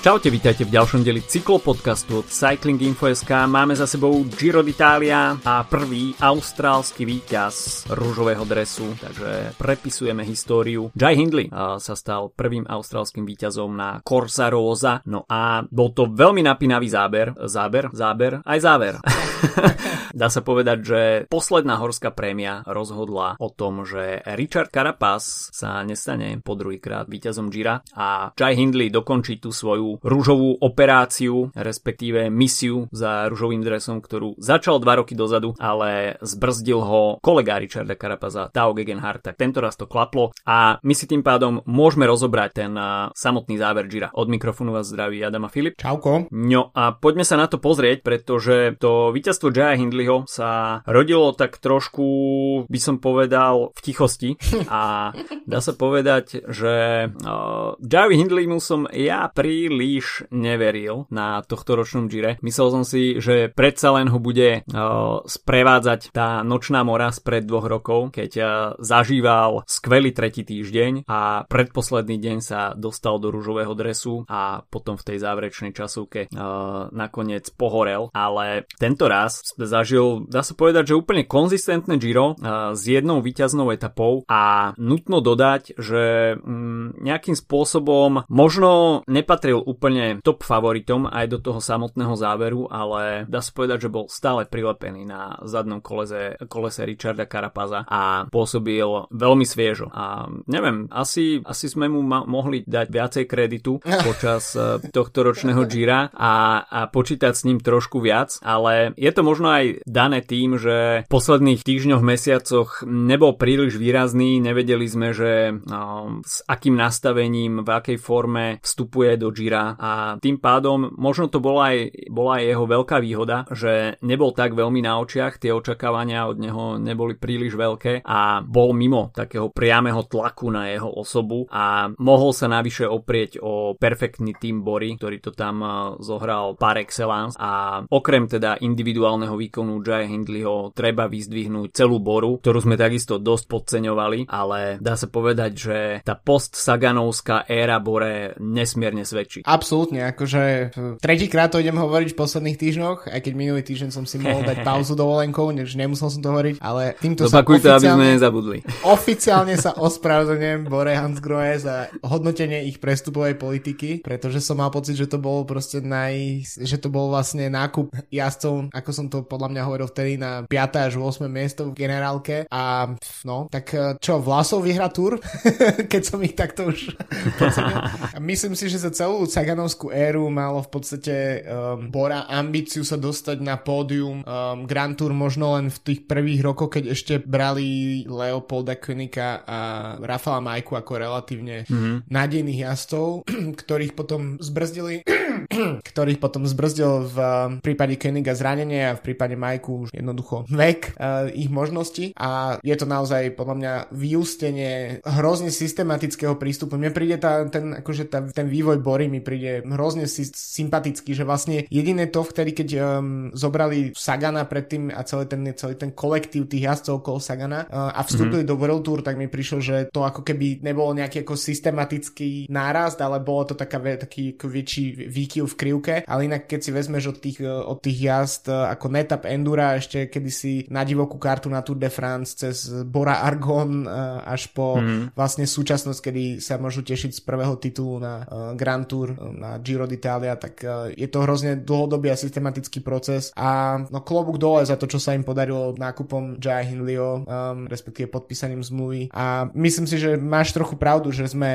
Čaute, vítajte v ďalšom deli cyklopodcastu od Cycling Info.sk. Máme za sebou Giro d'Italia a prvý austrálsky víťaz rúžového dresu, takže prepisujeme históriu. Jai Hindley sa stal prvým austrálskym víťazom na Corsa Rosa, no a bol to veľmi napínavý záber, záber, záber, aj záver. Dá sa povedať, že posledná horská prémia rozhodla o tom, že Richard Carapaz sa nestane po druhýkrát víťazom Gira a Jai Hindley dokončí tú svoju rúžovú operáciu, respektíve misiu za rúžovým dresom, ktorú začal dva roky dozadu, ale zbrzdil ho kolega Richarda Carapaza, Tao Gegenhardt, tak tento raz to klaplo a my si tým pádom môžeme rozobrať ten samotný záver Gira. Od mikrofónu vás zdraví Adam a Filip. Čauko. No a poďme sa na to pozrieť, pretože to víťazstvo Jaya Hindleyho sa rodilo tak trošku, by som povedal, v tichosti a dá sa povedať, že uh, Jaya Hindleymu som ja príliš neveril na tohto ročnom Gire. Myslel som si, že predsa len ho bude uh, sprevádzať tá nočná mora spred dvoch rokov, keď uh, zažíval skvelý tretí týždeň a predposledný deň sa dostal do rúžového dresu a potom v tej záverečnej časovke uh, nakoniec pohorel. Ale tento raz zažil, dá sa povedať, že úplne konzistentné Giro s jednou víťaznou etapou a nutno dodať, že um, nejakým spôsobom možno nepatril úplne top favoritom aj do toho samotného záveru, ale dá sa povedať, že bol stále prilepený na zadnom kolese, kolese Richarda Carapaza a pôsobil veľmi sviežo. A neviem, asi, asi sme mu ma- mohli dať viacej kreditu počas e, tohto ročného Gira a, a počítať s ním trošku viac, ale je to možno aj dané tým, že v posledných týždňoch, mesiacoch nebol príliš výrazný, nevedeli sme, že no, s akým nastavením, v akej forme vstupuje do Gira a tým pádom možno to bola aj, bola aj jeho veľká výhoda, že nebol tak veľmi na očiach, tie očakávania od neho neboli príliš veľké a bol mimo takého priameho tlaku na jeho osobu a mohol sa navyše oprieť o perfektný tým Bory, ktorý to tam e, zohral par excellence. A okrem teda individuálneho výkonu Jaya Hindleyho treba vyzdvihnúť celú Boru, ktorú sme takisto dosť podceňovali, ale dá sa povedať, že tá post-Saganovská éra Bore nesmierne svedčí. Absolútne, akože tretíkrát to idem hovoriť v posledných týždňoch, aj keď minulý týždeň som si mohol dať pauzu dovolenkou, než nemusel som to hovoriť, ale týmto Zopakuj sa to, aby sme nezabudli. Oficiálne sa ospravedlňujem Bore Hansgrohe za hodnotenie ich prestupovej politiky, pretože som mal pocit, že to bol proste naj... že to bol vlastne nákup jazdcov, ako som to podľa mňa hovoril vtedy na 5. až 8. miesto v generálke a no, tak čo, Vlasov vyhra tur, keď som ich takto už Myslím si, že za celú Saganovskú éru malo v podstate um, Bora ambíciu sa dostať na pódium um, Grand Tour možno len v tých prvých rokoch, keď ešte brali Leopolda Könika a Rafala Majku ako relatívne mm-hmm. nádejných jazdcov, ktorých potom zbrzdili ktorých potom zbrzdil v um, prípade Königa zranenie a v prípade Majku už jednoducho vek uh, ich možností a je to naozaj podľa mňa vyústenie hrozne systematického prístupu. Mne príde tá, ten, akože tá, ten vývoj Bory mi príde hrozne sy- sympatický, že vlastne jediné to, vtedy, keď um, zobrali Sagana predtým a celý ten, celý ten kolektív tých jazdcov okolo Sagana uh, a vstúpili mm-hmm. do World Tour, tak mi prišlo, že to ako keby nebolo nejaký ako systematický nárast, ale bolo to taká, taký ako väčší výkyv v krivke, ale inak keď si vezmeš od tých, od tých jazd ako Netap Endura ešte kedysi na divokú kartu na Tour de France cez Bora Argon uh, až po mm-hmm. vlastne súčasnosť, kedy sa môžu tešiť z prvého titulu na uh, Grand Tour na Giro d'Italia, tak e, je to hrozne dlhodobý a systematický proces a no klobúk dole za to, čo sa im podarilo nákupom Jaya Hindleyho, um, respektíve podpísaním zmluvy a myslím si, že máš trochu pravdu, že sme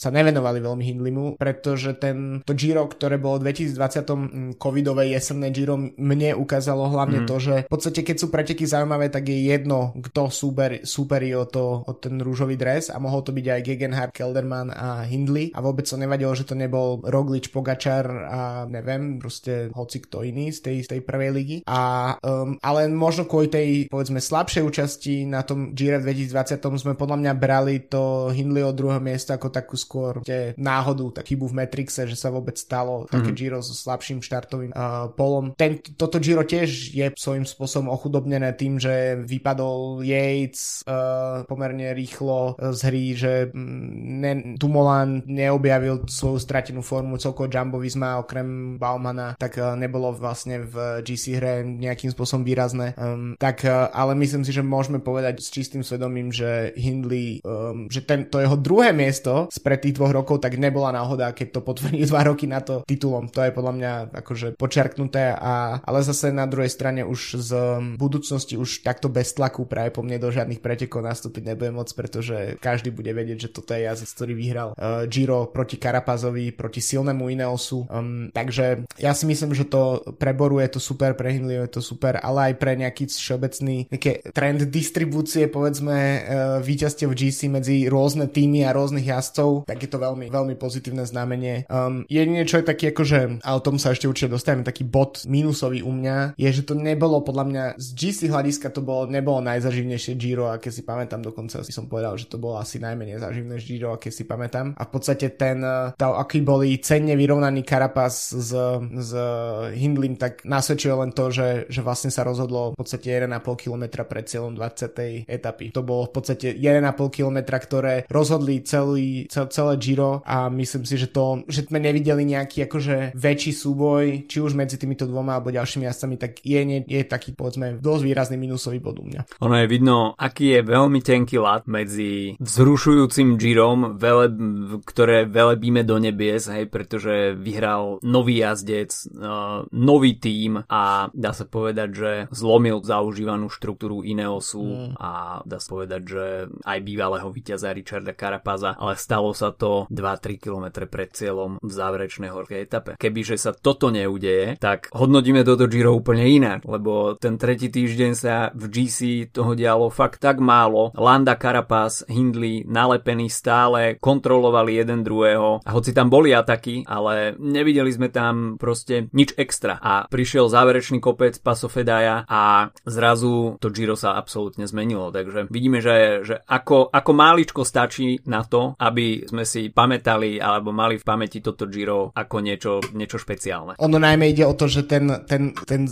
sa nevenovali veľmi Hindleymu, pretože ten, to Giro, ktoré bolo v 2020 covidové jesenné Giro, mne ukázalo hlavne mm. to, že v podstate keď sú preteky zaujímavé, tak je jedno, kto súper, súperí o, to, o ten rúžový dres a mohol to byť aj Gegenhardt, Kelderman a Hindley a vôbec to nevadilo, že to nebol Roglič, Pogačar a neviem, proste hoci kto iný z tej, z tej prvej ligy. A, um, ale možno kvôli tej, povedzme, slabšej účasti na tom Gire v 2020 sme podľa mňa brali to Hindleyho druhé miesto ako takú skôr te, náhodu, tak chybu v Matrixe, že sa vôbec stalo mm-hmm. také mhm. Giro so slabším štartovým uh, polom. Ten, toto Giro Tiež je svojím spôsobom ochudobnené tým, že vypadol Yates uh, pomerne rýchlo z hry, že mm, ne, Dumoulin neobjavil svoju stratenú formu, celkovo Jumbo Visma okrem Baumana, tak uh, nebolo vlastne v GC hre nejakým spôsobom výrazné. Um, tak, uh, ale myslím si, že môžeme povedať s čistým svedomím, že Hindley, um, že ten, to jeho druhé miesto spred tých dvoch rokov, tak nebola náhoda, keď to potvrdí dva roky na to titulom. To je podľa mňa akože počiarknuté, a, ale zase na druhej strane už z budúcnosti už takto bez tlaku práve po mne do žiadnych pretekov nastúpiť nebude moc, pretože každý bude vedieť, že toto je jazdec, ktorý vyhral uh, Giro proti Karapazovi, proti silnému Ineosu. Um, takže ja si myslím, že to pre Boru je to super, pre Hindley je to super, ale aj pre nejaký všeobecný nejaké trend distribúcie, povedzme, uh, víťazstiev GC medzi rôzne týmy a rôznych jazdcov, tak je to veľmi, veľmi pozitívne znamenie. Um, jedine, čo je taký akože, ale tomu sa ešte určite dostaneme, taký bod minusový u mňa, je, že to nebolo podľa mňa z GC hľadiska to bolo, nebolo najzaživnejšie Giro, aké si pamätám, dokonca si som povedal, že to bolo asi najmenej zaživné Giro, aké si pamätám. A v podstate ten, eh, to, aký boli cenne vyrovnaný Carapaz s, s Hindlim, tak nasvedčuje len to, že, že vlastne sa rozhodlo v podstate 1,5 km pred cieľom 20. etapy. To bolo v podstate 1,5 km, ktoré rozhodli celý, cel, celé Giro a myslím si, že to, že sme nevideli nejaký akože väčší súboj, či už medzi týmito dvoma alebo ďalšími jazdcami, tak je, je taký povedzme dosť výrazný minusový bod u mňa. Ono je vidno, aký je veľmi tenký lat medzi vzrušujúcim Girom, vele, ktoré velebíme do nebies, hej, pretože vyhral nový jazdec, uh, nový tím a dá sa povedať, že zlomil zaužívanú štruktúru Ineosu mm. a dá sa povedať, že aj bývalého víťaza Richarda Carapaza, ale stalo sa to 2-3 km pred cieľom v záverečnej horkej etape. Kebyže sa toto neudeje, tak hodnotíme toto Giro úplne inak, lebo ten tretí týždeň sa v GC toho dialo fakt tak málo. Landa, Carapaz, Hindley nalepení stále, kontrolovali jeden druhého a hoci tam boli ataky, ale nevideli sme tam proste nič extra. A prišiel záverečný kopec Paso Fedaja a zrazu to Giro sa absolútne zmenilo. Takže vidíme, že, že ako, ako máličko stačí na to, aby sme si pamätali alebo mali v pamäti toto Giro ako niečo, niečo špeciálne. Ono najmä ide o to, že ten, ten, ten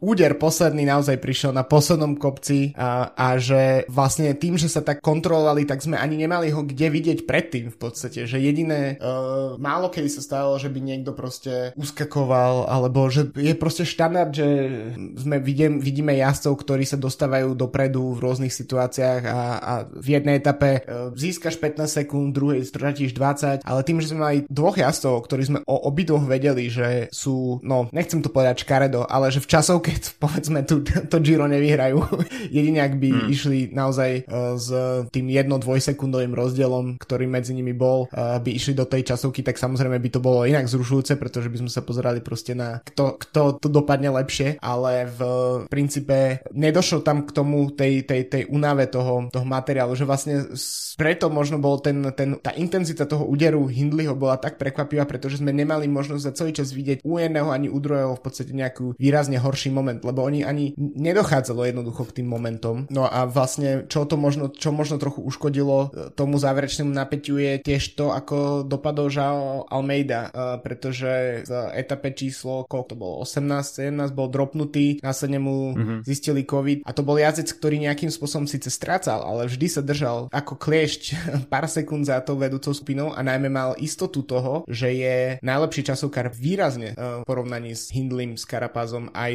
úder posledný naozaj prišiel na poslednom kopci a, a že vlastne tým, že sa tak kontrolovali, tak sme ani nemali ho kde vidieť predtým v podstate, že jediné uh, málo kedy sa stalo, že by niekto proste uskakoval, alebo že je proste štandard, že sme vidím, vidíme jazdcov, ktorí sa dostávajú dopredu v rôznych situáciách a, a v jednej etape uh, získaš 15 sekúnd, druhej stratíš 20, ale tým, že sme mali dvoch jazdcov, ktorí sme o obidvoch vedeli, že sú, no nechcem to povedať škaredo, ale že v časovke povedzme tu, to Giro nevyhrajú. Jedine ak by hmm. išli naozaj uh, s tým jedno dvojsekundovým rozdielom, ktorý medzi nimi bol, uh, by išli do tej časovky, tak samozrejme by to bolo inak zrušujúce, pretože by sme sa pozerali proste na kto, kto to dopadne lepšie, ale v princípe nedošlo tam k tomu tej, tej, tej únave toho, toho materiálu, že vlastne preto možno bol ten, ten, tá intenzita toho úderu Hindleyho bola tak prekvapivá, pretože sme nemali možnosť za celý čas vidieť u jedného ani u druhého v podstate nejakú výrazne horší moment, lebo oni ani nedochádzalo jednoducho k tým momentom. No a vlastne čo to možno, čo možno trochu uškodilo e, tomu záverečnému napätiu je tiež to, ako dopadol Žao Almeida, uh, pretože v etape číslo, koľko to bolo, 18, 17 bol dropnutý, následne mu mm-hmm. zistili COVID a to bol jazdec, ktorý nejakým spôsobom síce strácal, ale vždy sa držal ako kliešť pár sekúnd za to vedúcou skupinou a najmä mal istotu toho, že je najlepší časovkár výrazne uh, v porovnaní s Hindlim, s Karapazom aj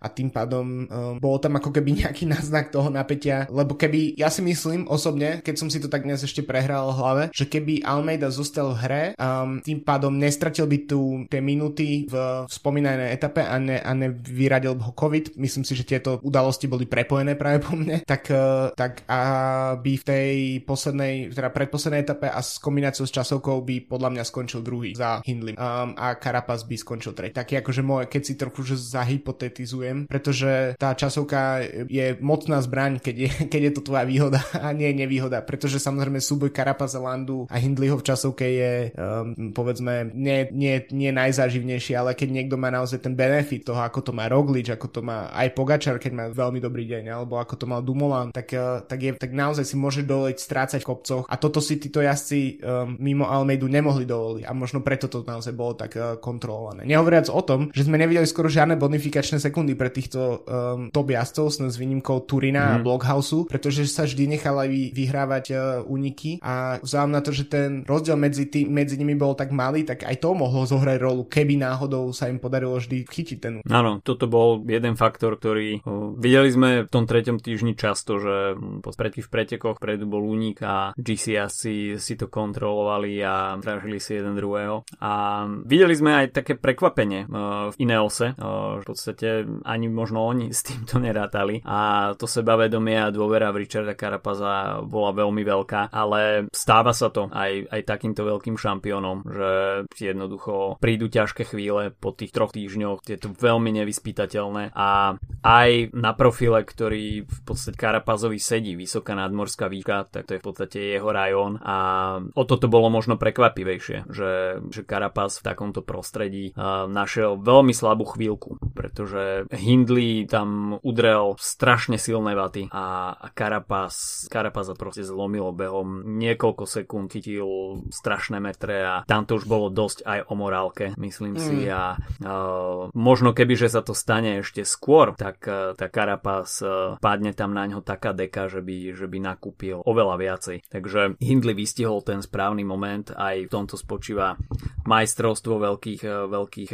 a tým pádom um, bolo tam ako keby nejaký náznak toho napätia, lebo keby, ja si myslím osobne, keď som si to tak dnes ešte prehral v hlave, že keby Almeida zostal v hre, um, tým pádom nestratil by tu tie minúty v spomínanej etape a, ne, a nevyradil ho COVID, myslím si, že tieto udalosti boli prepojené práve po mne, tak, uh, tak aby v tej poslednej, teda predposlednej etape a s kombináciou s časovkou by podľa mňa skončil druhý za Hindlim um, a Carapaz by skončil tretí. Taký akože môj, keď si trochu že zahypotetizujem, pretože tá časovka je mocná zbraň, keď je, keď je to tvoja výhoda a nie nevýhoda, pretože samozrejme súboj Karapaza Landu a Hindleyho v časovke je um, povedzme nie, nie, nie najzáživnejší, ale keď niekto má naozaj ten benefit toho, ako to má Roglič, ako to má aj Pogačar, keď má veľmi dobrý deň, alebo ako to mal Dumoulin, tak, uh, tak, je, tak naozaj si môže dovoliť strácať v kopcoch a toto si títo jazdci um, mimo Almeidu nemohli dovoliť a možno preto to naozaj bolo tak uh, kontrolované. Nehovoriac o tom, že sme nevideli skoro žiadne bonifikačné sekundy pre týchto um, top jazdcov s výnimkou Turina mm. a mhm. Blockhouse, pretože sa vždy nechala vyhrávať uh, úniky a vzhľadom na to, že ten rozdiel medzi, tý, medzi nimi bol tak malý, tak aj to mohlo zohrať rolu, keby náhodou sa im podarilo vždy chytiť ten. Áno, toto bol jeden faktor, ktorý uh, videli sme v tom treťom týždni často, že predtým v pretekoch predu bol únik a GC asi si to kontrolovali a dražili si jeden druhého. A videli sme aj také prekvapenie uh, v Ineose, uh, v podstate ani možno oni s týmto nerátali. A to sebavedomie a dôvera v Richarda Carapaza bola veľmi veľká, ale stáva sa to aj, aj takýmto veľkým šampiónom, že jednoducho prídu ťažké chvíle po tých troch týždňoch, je to veľmi nevyspytateľné a aj na profile, ktorý v podstate Karapazovi sedí, vysoká nadmorská výška, tak to je v podstate jeho rajón. A o toto bolo možno prekvapivejšie, že, že Karapaz v takomto prostredí uh, našiel veľmi slabú chvíľku, pretože Hindley tam udrel strašne silné vaty a, a Karapaz, Karapaza proste zlomilo behom niekoľko sekúnd, chytil strašné metre a tam to už bolo dosť aj o morálke, myslím mm. si a uh, možno keby, že sa to stane ešte skôr, tak, uh, tak Karapaz uh, padne tam na ňo taká deka, že by, že by nakúpil oveľa viacej. Takže Hindley vystihol ten správny moment, aj v tomto spočíva majstrovstvo veľkých, veľkých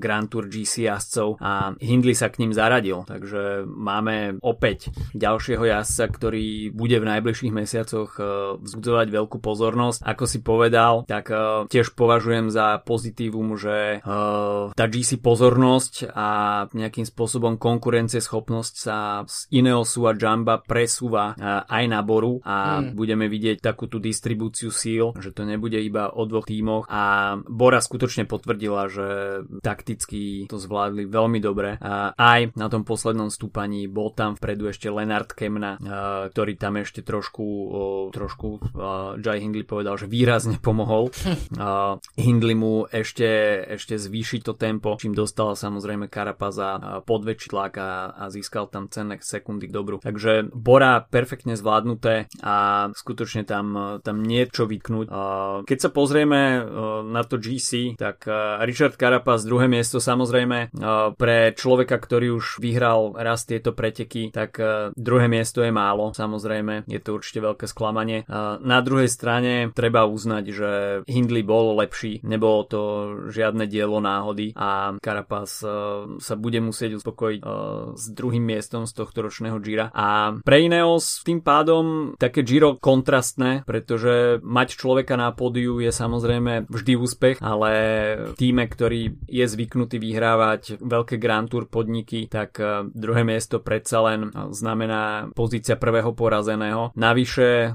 Grand Tour GC jazdcov a Hindley sa k ním zaradil, takže máme opäť ďalšieho jazdca, ktorý bude v najbližších mesiacoch vzbudzovať veľkú pozornosť. Ako si povedal, tak tiež považujem za pozitívum, že tá GC pozornosť a nejakým spôsobom konkurencieschopnosť sa z Ineosu a Jamba presúva aj na Boru a mm. budeme vidieť takú tú distribúciu síl, že to nebude iba o dvoch tímoch a Bora skutočne potvrdila, že takticky to zvládli veľmi dobre. A aj na tom poslednom stúpaní bol tam vpredu ešte Lenard Kemna, ktorý tam ešte trošku, trošku Jai Hindley povedal, že výrazne pomohol. Hindley mu ešte, ešte zvýšiť to tempo, čím dostala samozrejme Karapaza pod väčší tlak a, a získal tam cenné sekundy k dobru. Takže Bora perfektne zvládnuté a skutočne tam, tam niečo vytknúť. Keď sa pozrieme na to GC, tak Richard Carapaz druhé miesto samozrejme pre človeka, ktorý už vyhral raz tieto preteky, tak druhé miesto je málo, samozrejme, je to určite veľké sklamanie. Na druhej strane treba uznať, že Hindley bol lepší, nebolo to žiadne dielo náhody a Carapaz sa bude musieť uspokojiť s druhým miestom z tohto ročného Gira a pre Ineos tým pádom také Giro kontrastné, pretože mať človeka na pódiu je samozrejme vždy úspech, ale týme, ktorý je zvyknutý vyhrávať veľké Grand Tour podniky, tak e, druhé miesto predsa len znamená pozícia prvého porazeného. Navyše e,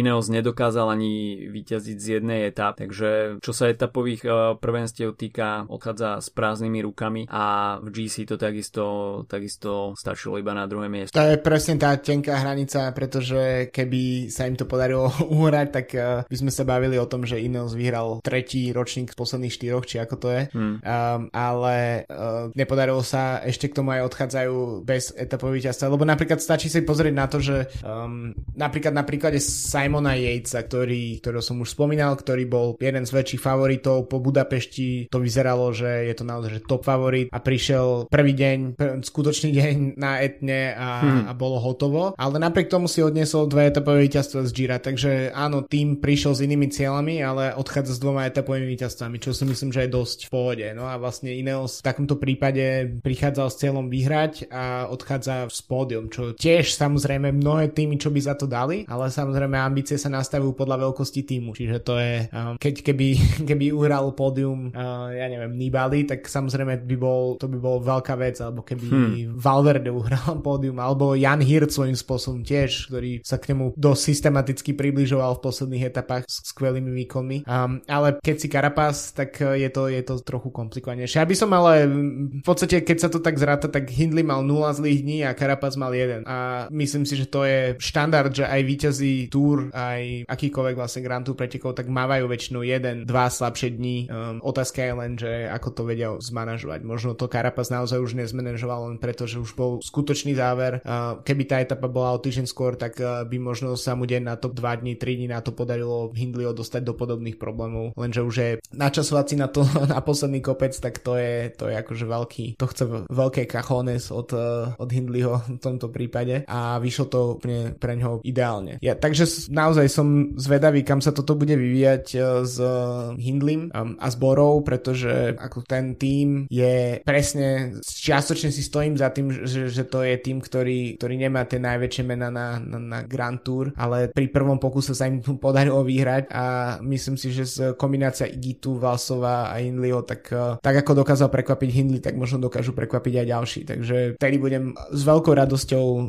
Ineos nedokázal ani vyťaziť z jednej etap, takže čo sa etapových e, prvenstiev týka, odchádza s prázdnymi rukami a v GC to takisto, takisto stačilo iba na druhé miesto. To je presne tá tenká hranica, pretože keby sa im to podarilo uhrať, tak by sme sa bavili o tom, že Ineos vyhral tretí ročník z posledných štyroch, či ako to je. Hmm. Um, ale uh, nepodarilo sa, ešte k tomu aj odchádzajú bez etapových ťastva, lebo napríklad stačí si pozrieť na to, že um, napríklad na príklade Simona Yatesa, ktorý, ktorého som už spomínal, ktorý bol jeden z väčších favoritov po Budapešti, to vyzeralo, že je to naozaj že top favorit a prišiel prvý deň, pr- skutočný deň na etne a, hmm. a bolo hotovo, ale napriek tomu si odniesol dve etapové víťazstva z Gira, takže áno, tým prišiel s inými cieľami, ale odchádza s dvoma etapovými víťazstvami, čo si myslím, že je dosť v pohode. No a vlastne Ineos v takomto prípade prichádzal s cieľom vyhrať a odchádza s pódium, čo tiež samozrejme mnohé týmy, čo by za to dali, ale samozrejme ambície sa nastavujú podľa veľkosti týmu, čiže to je, um, keď keby, keby uhral pódium, uh, ja neviem, Nibali, tak samozrejme by bol, to by bol veľká vec, alebo keby hmm. Valverde uhral pódium, alebo Jan Hirt svojím spôsobom tiež, ktorý sa k nemu dosť systematicky približoval v posledných etapách s skvelými výkonmi. Um, ale keď si Carapaz, tak je to, je to trochu komplikovanejšie. Aby som ale v podstate, keď sa to tak zráta, tak Hindley mal 0 zlých dní a Carapaz mal 1. A myslím si, že to je štandard, že aj víťazí Tour, aj akýkoľvek vlastne Grand Tour pretekov, tak mávajú väčšinou jeden, dva slabšie dní. Um, otázka je len, že ako to vedia zmanažovať. Možno to Carapaz naozaj už nezmanéžoval len preto, že už bol skutočný záver. Uh, keby tá etapa bola o týždeň skôr, tak uh, by možno sa mu deň na to 2 dní, 3 dní na to podarilo Hindleyho dostať do podobných problémov. Lenže už je načasovať si na to na posledný kopec, tak to je, to je akože veľký veľký, to chce veľké cajones od, uh, od Hindleyho v tomto prípade a vyšlo to úplne pre ňoho ideálne. Ja, takže naozaj som zvedavý, kam sa toto bude vyvíjať uh, s Hindlim um, a s Borou, pretože ako ten tým je presne, čiastočne si stojím za tým, že, že to je tým, ktorý, ktorý nemá tie najväčšie mená na, na, na Grand Tour, ale pri prvom pokuse sa im podarilo vyhrať a myslím si, že z kombinácia Igitu, Valsova a Hindleyho, tak, tak ako dokázal prekvapiť Hindley, tak možno dokážu prekvapiť aj ďalší. Takže vtedy budem s veľkou radosťou um,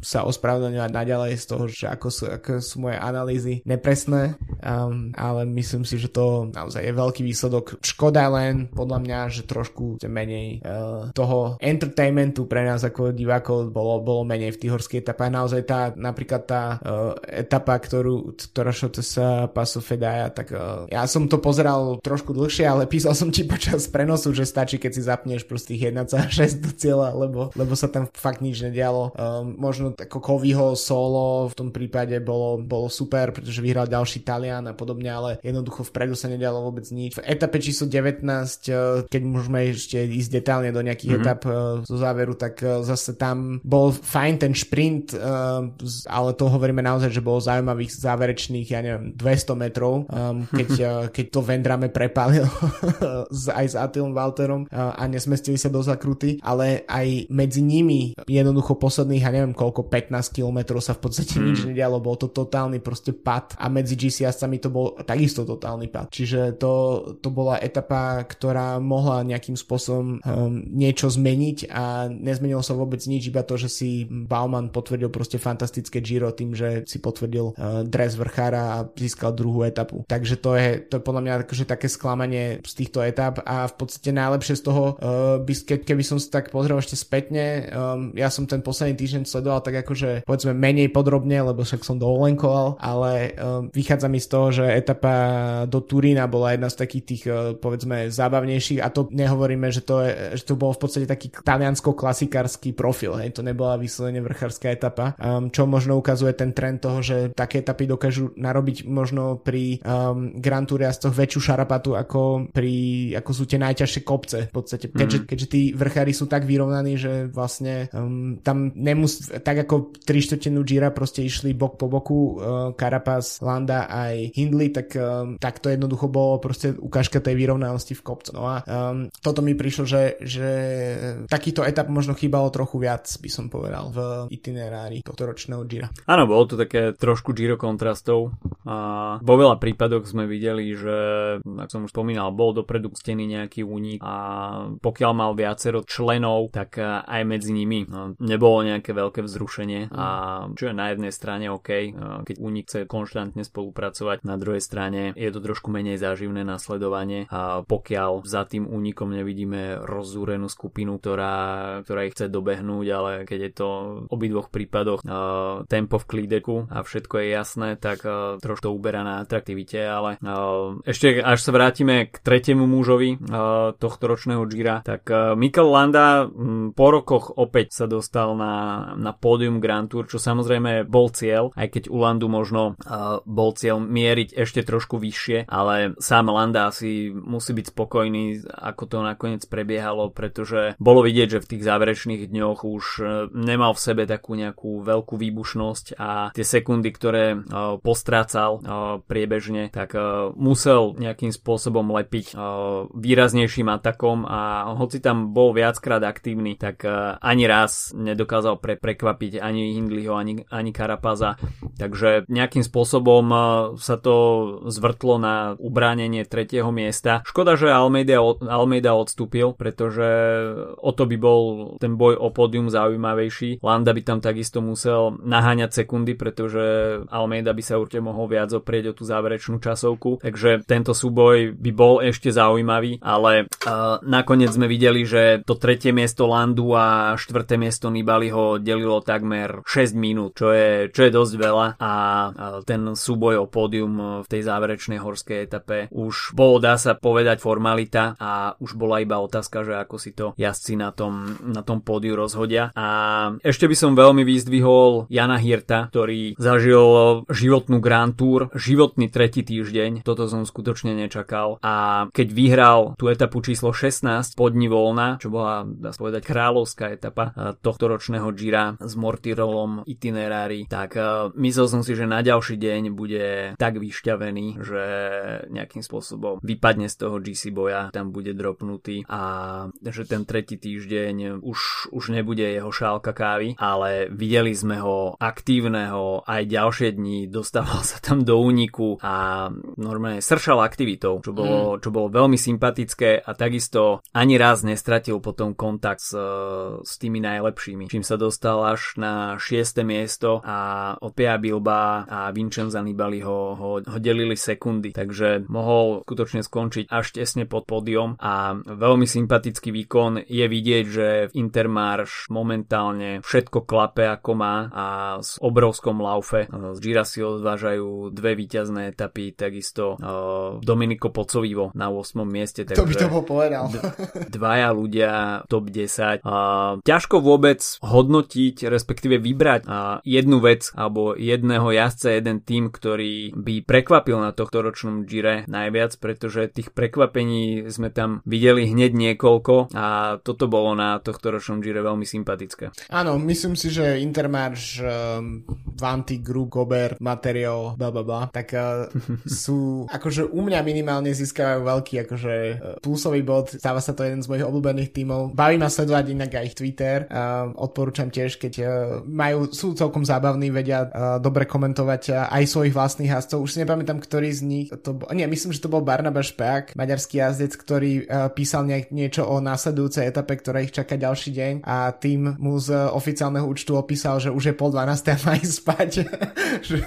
sa ospravedlňovať naďalej z toho, že ako sú, ako sú moje analýzy nepresné, um, ale myslím si, že to naozaj je veľký výsledok. Škoda len podľa mňa, že trošku menej uh, toho entertainmentu pre nás ako divákov bolo, bolo menej v tých horských etapách. Naozaj tá, napríklad tá uh, etapa, ktorú, ktorá šla cez pasu Fedaja, tak uh, ja som to pozeral trošku dlhšie, ale písal som ti počas prenosu, že stačí, keď si zapneš prostých 1,6 do cieľa, lebo, lebo sa tam fakt nič nedialo. Um, možno ako Kovyho solo v tom prípade bolo, bolo super, pretože vyhral ďalší Talian a podobne, ale jednoducho vpredu sa nedialo vôbec nič. V etape číslo 19, uh, keď môžeme ešte ísť detálne do nejakých mm-hmm. etap uh, zo záveru, tak uh, zase tam bol fajn ten šprint, ale to hovoríme naozaj, že bolo zaujímavých záverečných, ja neviem, 200 metrov, um, keď, keď to Vendrame prepálil aj s Atilom Walterom a nesmestili sa do zakruty, ale aj medzi nimi jednoducho posledných, ja neviem koľko, 15 km sa v podstate mm. nič nedialo, bol to totálny proste pad a medzi GC to bol takisto totálny pad. Čiže to, to bola etapa, ktorá mohla nejakým spôsobom um, niečo zmeniť a nezmenilo sa vôbec nič, iba to, že si Bauman potvrdil proste fantastické Giro tým, že si potvrdil uh, dres vrchára a získal druhú etapu. Takže to je, to je podľa mňa akože také sklamanie z týchto etap a v podstate najlepšie z toho uh, by, ke, keby som si tak pozrel ešte spätne, um, ja som ten posledný týždeň sledoval tak akože povedzme menej podrobne, lebo však som dovolenkoval, ale um, vychádza mi z toho, že etapa do Turína bola jedna z takých tých uh, povedzme zábavnejších. A to nehovoríme, že to, je, že to bol v podstate taký taliansko-klasikársky profil, hej, to nebola vyslovene vrchárska etapa, um, čo možno ukazuje ten trend toho, že také etapy dokážu narobiť možno pri um, Grand Tour väčšiu šarapatu ako pri, ako sú tie najťažšie kopce. V podstate, keďže, mm. keďže tí vrchári sú tak vyrovnaní, že vlastne um, tam nemus, tak ako tri štvrtinu Gira proste išli bok po boku uh, Carapaz, Landa aj Hindley, tak, um, tak to jednoducho bolo proste ukážka tej vyrovnanosti v kopcu. No a um, toto mi prišlo, že, že takýto etap možno chýbalo trochu viac, by som povedal, v itinerári tohto ročného Gira. Áno, bolo to také trošku Giro kontrastov a vo veľa prípadoch sme videli, že, ako som už spomínal, bol dopredu stený nejaký únik a pokiaľ mal viacero členov, tak aj medzi nimi no, nebolo nejaké veľké vzrušenie a čo je na jednej strane OK, keď únik chce konštantne spolupracovať, na druhej strane je to trošku menej záživné nasledovanie a pokiaľ za tým únikom nevidíme rozúrenú skupinu, ktorá, ktorá ich chce dobehnúť, ale keď je to v obidvoch prípadoch uh, tempo v klídeku a všetko je jasné, tak trošku to uberá na atraktivite, ale ešte až sa vrátime k tretiemu mužovi tohto ročného Gira, tak uh, Mikel Landa um, po rokoch opäť sa dostal na, na pódium Grand Tour, čo samozrejme bol cieľ, aj keď u Landu možno uh, bol cieľ mieriť ešte trošku vyššie, ale sám Landa asi musí byť spokojný, ako to nakoniec prebiehalo, pretože bolo vidieť, že v tých záverečných dňoch už uh, nemal v sebe takú nejakú veľkú výbušnosť a tie sekundy, ktoré uh, postrácal uh, priebežne, tak uh, musel nejakým spôsobom lepiť uh, výraznejším atakom a hoci tam bol viackrát aktívny, tak uh, ani raz nedokázal pre, prekvapiť ani Hindleyho, ani, ani Karapaza. Takže nejakým spôsobom uh, sa to zvrtlo na ubránenie tretieho miesta. Škoda, že Almeida, Almeida odstúpil, pretože o to by bol ten boj o pódium zaujímavejší. Landa by tam takisto musel naháňať sekundy, pretože Almeida by sa určite mohol viac oprieť o tú záverečnú časovku. Takže tento súboj by bol ešte zaujímavý, ale uh, nakoniec sme videli, že to tretie miesto Landu a štvrté miesto Nibaliho delilo takmer 6 minút, čo je, čo je dosť veľa. A ten súboj o pódium v tej záverečnej horskej etape už bolo, dá sa povedať, formalita a už bola iba otázka, že ako si to jazdci na tom, na tom pódiu rozhodia. A ešte by som veľmi vyzdvihol Jana Hirta, ktorý zažil životnú Grand Tour, životný tretí týždeň, toto som skutočne nečakal. A keď vyhral tú etapu číslo 16, pod dní voľna, čo bola, dá sa povedať, kráľovská etapa tohto ročného Gira s Mortirolom itinerári, tak myslel som si, že na ďalší deň bude tak vyšťavený, že nejakým spôsobom vypadne z toho GC boja, tam bude dropnutý a že ten tretí týždeň už, už nebude jeho šálka kávy, ale videli sme ho aktívneho aj ďalšie dni, dostával sa tam do úniku a normálne sršal aktivitou, čo bolo, mm. čo bolo veľmi sympatické a takisto ani raz nestratil potom kontakt s, s tými najlepšími. Čím sa dostal až na 6. miesto a od Pia Bilba a Vincenza Nibali ho, ho, ho delili sekundy, takže mohol skutočne skončiť až tesne pod pódium a veľmi sympatický výkon je vidieť, že v Intermarš momentálne všetko klape ako má a s obrovskom laufe z Gira si odvážajú dve víťazné etapy, takisto uh, Dominiko Pocovivo na 8. mieste. Takže to by to bol povedal. Dvaja ľudia top 10. Uh, ťažko vôbec hodnotiť, respektíve vybrať uh, jednu vec alebo jedného jazdca, jeden tým, ktorý by prekvapil na tohto ročnom Gire najviac, pretože tých prekvapení sme tam videli hneď niekoľko a toto bolo na tohto ročnom Gire veľmi sympatické. Áno, myslím si, že Intermarš, um, Vanty, Gru, Gober, Materiál, bla bla bla, tak uh, sú, akože u mňa minimálne získavajú veľký akože uh, plusový bod, stáva sa to jeden z mojich obľúbených tímov. Baví ma sledovať inak aj ich Twitter, uh, odporúčam tiež, keď uh, majú, sú celkom zábavní, vedia uh, dobre komentovať uh, aj svojich vlastných jazdcov. Už si nepamätám, ktorý z nich to bol, nie, myslím, že to bol Barnaba Špeak, maďarský jazdec, ktorý uh, písal nejak, niečo o následujúcej etape, ktorá ich čaká ďalší deň a tým mu z oficiálneho účtu opísal, že už je pol 12 a má ísť spať, že,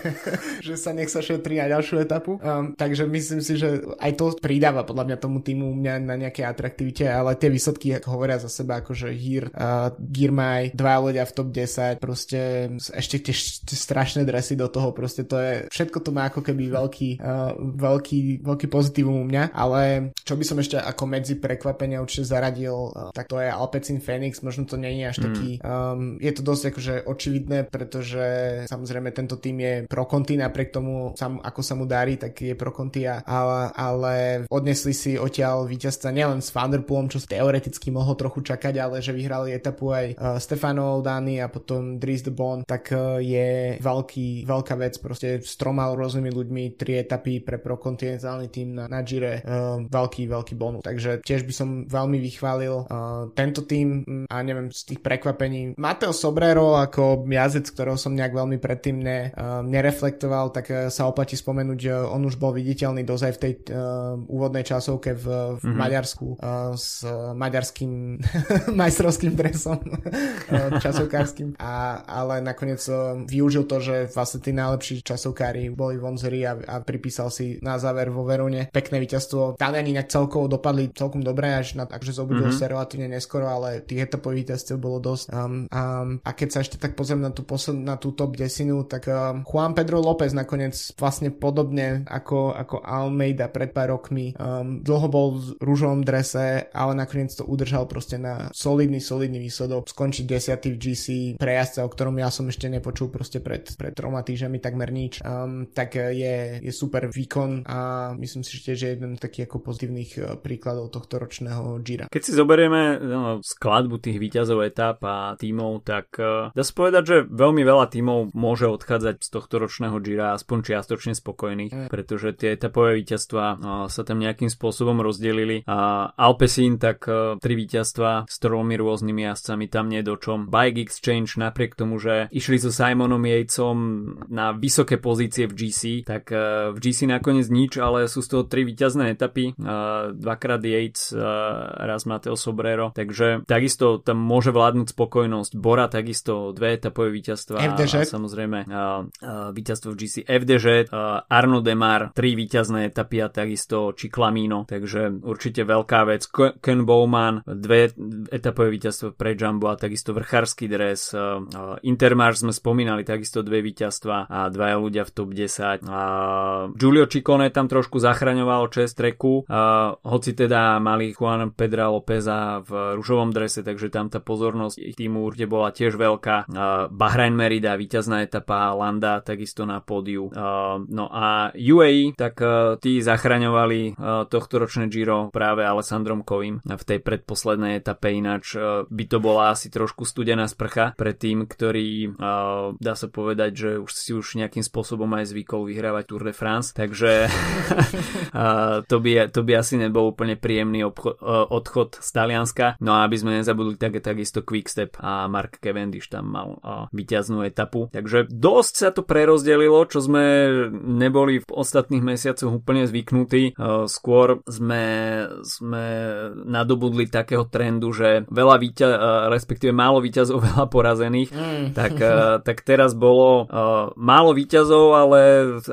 že sa nech sa šetrí na ďalšiu etapu. Um, takže myslím si, že aj to pridáva podľa mňa tomu týmu mňa na nejaké atraktivite, ale tie výsledky ako hovoria za seba, akože Hir, uh, Girmay, dva ľudia v top 10, proste ešte tie, strašné dresy do toho, proste to je, všetko to má ako keby veľký, uh, veľký, veľký pozitívum u mňa, ale čo by som ešte ako medzi prekvapenia určite zaradil, uh, tak to je Alpecin Phoenix, možno to nie je až mm. taký, um, je to dosť akože očividné, pretože samozrejme tento tým je pro konty, napriek tomu sam, ako sa mu darí, tak je pro konty, ale, ale odnesli si odtiaľ víťazca nielen s Vanderpoolom, čo teoreticky mohol trochu čakať, ale že vyhrali etapu aj uh, Stefano Oldani a potom Dries de Bon, tak uh, je veľký, veľká vec, proste s troma rôznymi ľuďmi, tri etapy pre prokontinentálny tým na, na Gire, uh, veľký, veľký bonus. Takže tiež by som veľmi vychválil uh, tento tým a neviem, z tých prekvapení. Mateo Sobrero ako jazdec, ktorého som nejak veľmi predtým ne, uh, nereflektoval, tak uh, sa oplatí spomenúť, že on už bol viditeľný dozaj v tej uh, úvodnej časovke v, v mm-hmm. Maďarsku uh, s maďarským majstrovským dresom uh, časovkárským, a, ale nakoniec uh, využil to, že vlastne tí najlepší časovkári boli vonzeri a, a pripísal si na záver vo Verone pekné víťazstvo. Taliani inak celkovo dopadli celkom dobre, až na, akože zobudil mm-hmm. sa relatívne neskoro, ale tých etapových víťazstiev bolo dosť. Um, um, a keď sa ešte tak pozriem na tú, posled, na tú top desinu, tak um, Juan Pedro López nakoniec vlastne podobne ako, ako Almeida pred pár rokmi um, dlho bol v rúžovom drese, ale nakoniec to udržal proste na solidný, solidný výsledok. Skončiť desiatý v GC prejazca, o ktorom ja som ešte nepočul proste pred, pred troma týždňami takmer nič. Um, tak je, je super výkon a myslím si, že je jeden taký ako pozitívnych uh, príkladov tohto ročného Gira. Keď si zoberieme no, skladbu tých výťazov etap a tímov, tak uh, dá sa povedať, že veľmi veľa tímov môže odchádzať z tohto ročného Gira aspoň čiastočne spokojných, mm. pretože tie etapové víťazstva uh, sa tam nejakým spôsobom rozdelili. A Alpecin tak uh, tri víťazstva s tromi rôznymi jazdcami tam nie do čom. Bike Exchange napriek tomu, že išli so Simonom Yatesom na vysoké pozície v GC, tak uh, v GC nakoniec nič, ale sú z toho tri víťazné etapy. Uh, dvakrát Yates, uh, raz Mateo Sobrero, takže takisto tam môže vládnuť spokojnosť. Bora takisto dve etapové víťazstva. FDŽ. A samozrejme uh, uh, víťazstvo v GC FDŽ, uh, Arno Demar, tri víťazné etapy a takisto Chiclamino, takže určite veľká vec. Ken Bowman, dve etapové víťazstva pre Jumbo a takisto vrchársky dres. Uh, uh, Intermarš sme spomínali, takisto dve víťazstva a dvaja ľudia v top 10. A Giulio Ciccone tam trošku zachraňoval čest treku, uh, hoci teda mali Juan Pedra Lópeza v ružovom drese, takže tam tá pozornosť týmu určite bola tiež veľká. Bahrain Merida, víťazná etapa, Landa takisto na pódiu. No a UAE, tak tí zachraňovali tohto ročné Giro práve Alessandrom Kovim, v tej predposlednej etape, ináč by to bola asi trošku studená sprcha pre tým, ktorý dá sa povedať, že už si už nejakým spôsobom aj zvykol vyhrávať Tour de France, takže to, by, to by asi nebol úplne príjemný obchod, odchod z Talianska. No a aby sme nezabudli tak, takisto Quickstep a Mark Cavendish tam mal vyťaznú etapu. Takže dosť sa to prerozdelilo, čo sme neboli v ostatných mesiacoch úplne zvyknutí. Skôr sme, sme nadobudli takého trendu, že veľa víťa, respektíve málo víťazov, veľa porazených. Mm. Tak, tak teraz bolo málo víťazov, ale,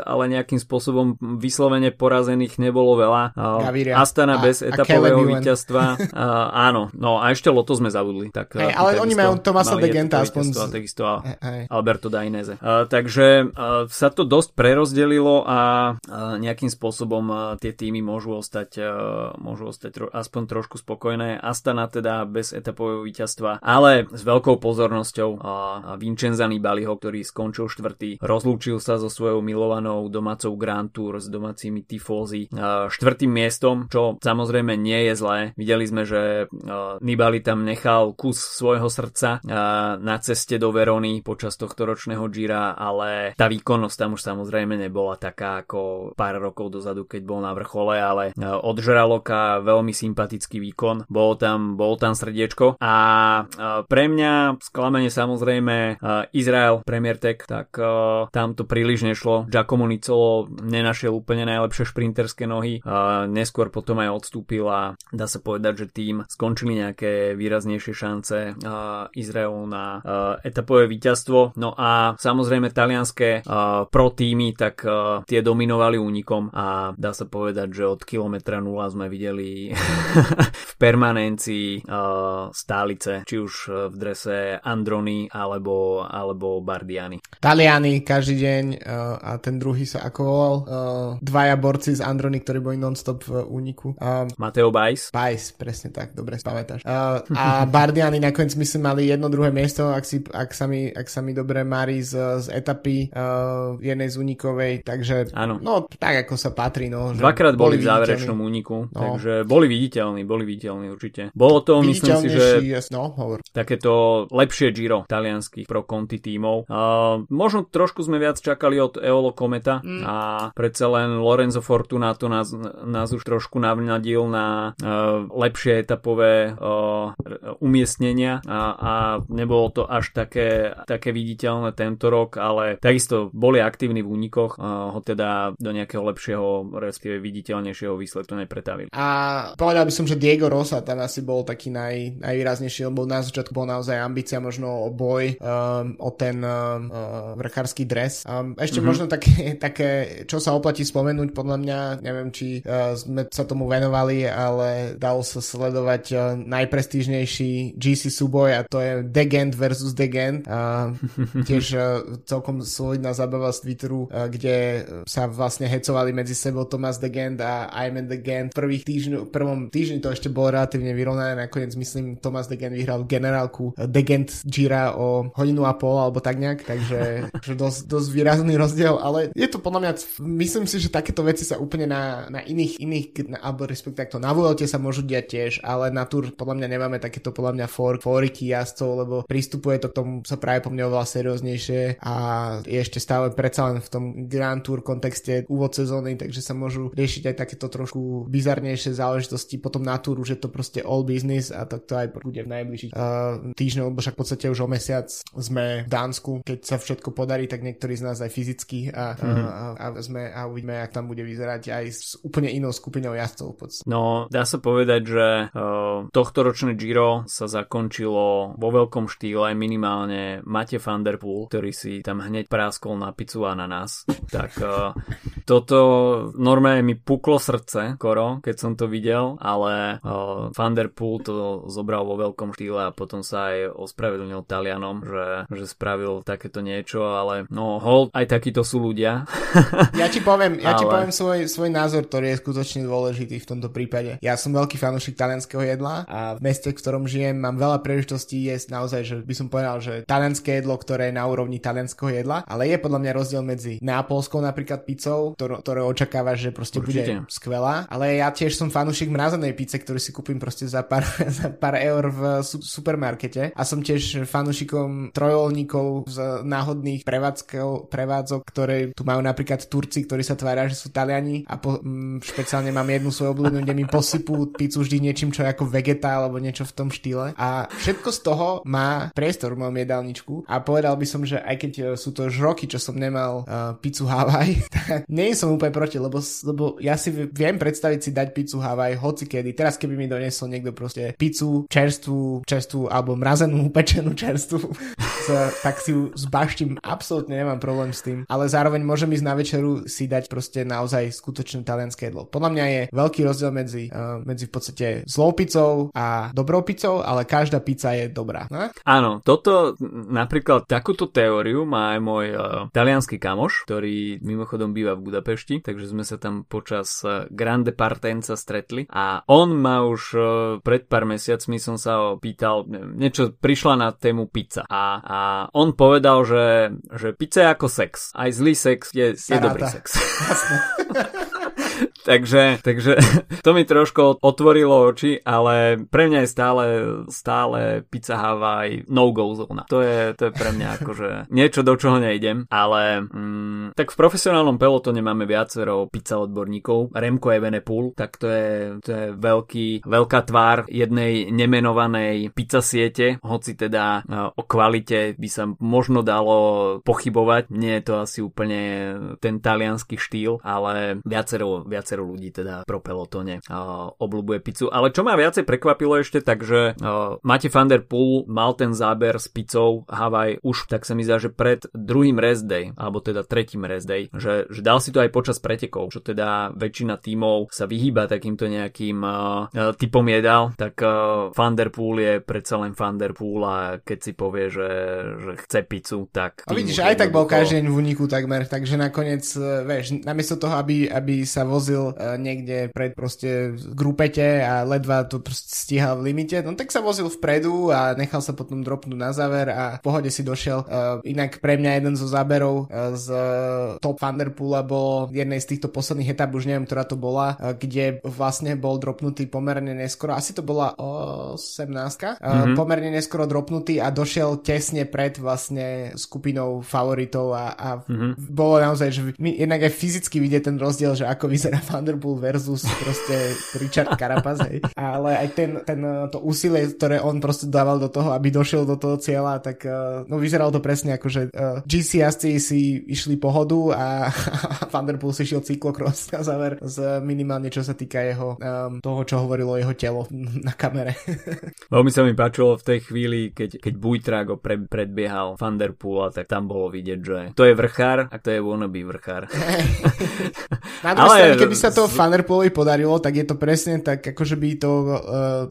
ale nejakým spôsobom vyslovene porazených nebolo veľa. Gaviria. Astana a, bez etapového víťazstva. áno, no a ešte Loto sme zabudli. Tak, hey, ale oni majú Tomasa de Genta aspoň. Z... Takisto hey. Alberto Dainese. Takže sa to dosť prerozdelilo a nejakým spôsobom tie týmy môžu ostať, môžu ostať aspoň trošku spokojné. Astana teda bez etapového víťazstva, ale s veľkou pozornosťou uh, Vincenza Nibaliho, ktorý skončil štvrtý, rozlúčil sa so svojou milovanou domácou Grand Tour s domácimi tifózy štvrtým miestom, čo samozrejme nie je zlé. Videli sme, že Nibali tam nechal kus svojho srdca na ceste do Verony počas tohto ročného Gira, ale tá výkonnosť tam už samozrejme nebola taká ako pár rokov dozadu, keď bol na vrchole, ale od Žraloka veľmi sympatický výkon, bol tam, bol tam srdiečko a pre mňa sklamenie samozrejme Izrael Premier Tech, tak tam to príliš nešlo. Giacomo Nicolo nenašiel úplne najlepšie šprinterské nohy, neskôr potom aj odstúpil a dá sa povedať, že tým skončili nejaké výraznejšie šance Izraelu na etapové víťazstvo. No a samozrejme talianské pro týmy, tak tie dominovali únikom a dá sa povedať, že od kilometra 0 sme videli v permanencii uh, stálice, či už v drese Androny alebo, alebo Bardiani. Taliani každý deň uh, a ten druhý sa ako volal, uh, dvaja borci z Androny, ktorí boli non-stop v úniku. Uh, Mateo Bajs. Bajs, presne tak, dobre spamätáš. Uh, a Bardiani nakoniec myslím mali jedno druhé miesto, ak, si, ak sa mi, ak sa mi dobre marí z, z etapy uh, jednej z unikovej, takže ano. no tak ako sa patrí. No, že Dvakrát boli, v záverečnom úniku, no. takže boli viditeľní, boli viditeľní určite. Bolo to, myslím si, že no, hovor. takéto lepšie Giro talianských pro konti tímov. Uh, možno trošku sme viac čakali od Eolo Kometa mm. a predsa len Lorenzo Fortunato nás, nás už trošku navnadil na uh, lepšie etapové uh, umiestnenia a, a nebolo to až také, také viditeľné tento rok, ale takisto boli aktívni v únikoch, ho teda do nejakého lepšieho, respektíve viditeľnejšieho výsledku nepretavili. A povedal by som, že Diego Rosa tam asi bol taký naj, najvýraznejší, lebo na začiatku bol naozaj ambícia možno o boj, um, o ten um, vrchársky dres. Um, ešte mm-hmm. možno také, také, čo sa oplatí spomenúť, podľa mňa, neviem, či uh, sme sa tomu venovali, ale dalo sa sledovať uh, najprestížnejší GC súboj a to je Degent versus Degent. Uh, tiež uh, celkom solidná zabava z Twitteru, uh, kde sa vlastne hecovali medzi sebou Thomas Degent a Ayman Degent. V prvých týždňu, prvom týždni to ešte bolo relatívne vyrovnané, nakoniec myslím Thomas Degent vyhral generálku Degent Gira o hodinu a pol alebo tak nejak, takže dosť, dosť výrazný rozdiel, ale je to podľa mňa, myslím si, že takéto veci sa úplne na, na iných, iných, na, alebo respektíve takto na Vuelte sa môžu diať tiež, ale na Tour podľa mňa nemáme takéto podľa mňa for, foriky jazdcov, lebo pristupuje to k tomu sa práve po mne oveľa serióznejšie a je ešte stále predsa len v tom Grand Tour kontexte úvod sezóny, takže sa môžu riešiť aj takéto trošku bizarnejšie záležitosti potom na túru, že to proste all business a tak to aj bude v najbližších uh, týždňoch, lebo však v podstate už o mesiac sme v Dánsku, keď sa všetko podarí, tak niektorí z nás aj fyzicky a, mm-hmm. a, a, sme a uvidíme, ak tam bude vyzerať aj s úplne inou skupinou jazdcov. No, dá sa povedať, že uh, tohto ročné Giro sa zakončilo vo veľkom štýle minimálne Mate van der Poel, ktorý si tam hneď práskol na pizzu a na nás. Tak uh, toto normálne mi puklo srdce, koro, keď som to videl, ale uh, Van der Poel to zobral vo veľkom štýle a potom sa aj ospravedlnil Talianom, že, že spravil takéto niečo, ale no hold, aj takíto sú ľudia. ja ti poviem, ja ale... ti poviem svoj, svoj názor, ktorý je skutočne dôležitý v tomto prípade. Ja som veľký fanúšik talianského jedla a v meste, v ktorom žijem, mám veľa príležitostí jesť naozaj, že by som povedal, že talianské jedlo, ktoré je na úrovni talianského jedla, ale je podľa mňa rozdiel medzi nápolskou napríklad pizzou, ktoré, ktoré očakávaš, že proste Určite. bude skvelá. Ale ja tiež som fanúšik mrazenej pizze, ktorý si kúpim proste za pár, za pár eur v supermarkete a som tiež fanúšikom trojolníkov z náhodných prevádzkov, prevádzok, ktoré tu majú napríklad Turci, ktorí sa tvária, že sú Taliani a po, m, špeciálne mám jednu svoju obľúbenú, kde mi posypú pizzu vždy niečím, čo je ako vegeta alebo niečo v tom štýle a všetko z toho má priestor v mojom jedálničku a povedal by som, že aj keď e, sú to už roky, čo som nemal uh, pizzu Hawaii, tak nie som úplne proti, lebo, lebo ja si viem predstaviť si dať pizzu Hawaii hoci kedy. Teraz keby mi donesol niekto proste pizzu čerstvú, čerstvú alebo mrazenú, upečenú čerstvú, tak si ju zbaštím, absolútne nemám problém s tým. Ale zároveň môžem ísť na večeru si dať proste naozaj skutočné talianské jedlo. Podľa mňa je veľký rozdiel medzi, uh, medzi v podstate zlou pizzou a dobrou pizzou, ale každá pizza je dobrá. Ne? Áno, toto napríklad takúto teóriu má aj môj uh, talianský kamoš, ktorý mimochodom býva v Budapešti, takže sme sa tam počas uh, Grande Partenza stretli a on ma už uh, pred pár mesiacmi som sa ho pýtal, niečo prišla na tému pizza a on povedal, že, že pizza je ako sex. Aj zlý sex je, je dobrý sex. takže, takže to mi trošku otvorilo oči, ale pre mňa je stále, stále Pizza Hawaii no-go zóna. To je, to je pre mňa akože niečo, do čoho nejdem, ale mm, tak v profesionálnom pelotone máme viacero pizza odborníkov. Remko Evenepoel, tak to je, to je veľký, veľká tvár jednej nemenovanej pizza siete, hoci teda e, o kvalite by sa možno dalo pochybovať. Nie je to asi úplne ten talianský štýl, ale viacero, viacero ľudí teda pro pelotone obľúbuje pizzu. Ale čo ma viacej prekvapilo ešte, takže Mate van der Poel mal ten záber s pizzou Hawaii už tak sa mi zdá, že pred druhým rest day, alebo teda tretím rest day, že, že dal si to aj počas pretekov, čo teda väčšina tímov sa vyhýba takýmto nejakým uh, typom jedál, tak uh, Van der Poel je predsa len Van der Poel a keď si povie, že, že chce pizzu, tak... A vidíš, aj tak bol každý deň v úniku takmer, takže nakoniec, vieš, namiesto toho, aby, aby sa vozil uh, niekde pred proste grupete a ledva to proste stíhal v limite, no tak sa vozil vpredu a nechal sa potom dropnúť na záver a v pohode si došiel. Uh, inak pre mňa jeden zo záberov uh, z Top Thunderpoola bol jednej z týchto posledných etap, už neviem, ktorá to bola, kde vlastne bol dropnutý pomerne neskoro, asi to bola 18 uh, mm-hmm. pomerne neskoro dropnutý a došiel tesne pred vlastne skupinou favoritov a, a mm-hmm. bolo naozaj, že my, jednak aj fyzicky vidieť ten rozdiel, že ako vyzerá Thunderpool versus proste Richard Carapaz, hej. Ale aj ten, ten, to úsilie, ktoré on proste dával do toho, aby došiel do toho cieľa, tak uh, no vyzeralo to presne ako, že uh, GC si išli pohodu a, a Thunderpool si šiel cyklokros na záver z minimálne čo sa týka jeho um, toho, čo hovorilo jeho telo na kamere. Veľmi sa mi páčilo v tej chvíli, keď, keď Bujtrák ho pre, predbiehal Thunderpoola, tak tam bolo vidieť, že to je vrchár a to je wannabe vrchár. na druhej keby sa to Thunderpoolovi podarilo, tak je to presne tak, akože by to uh,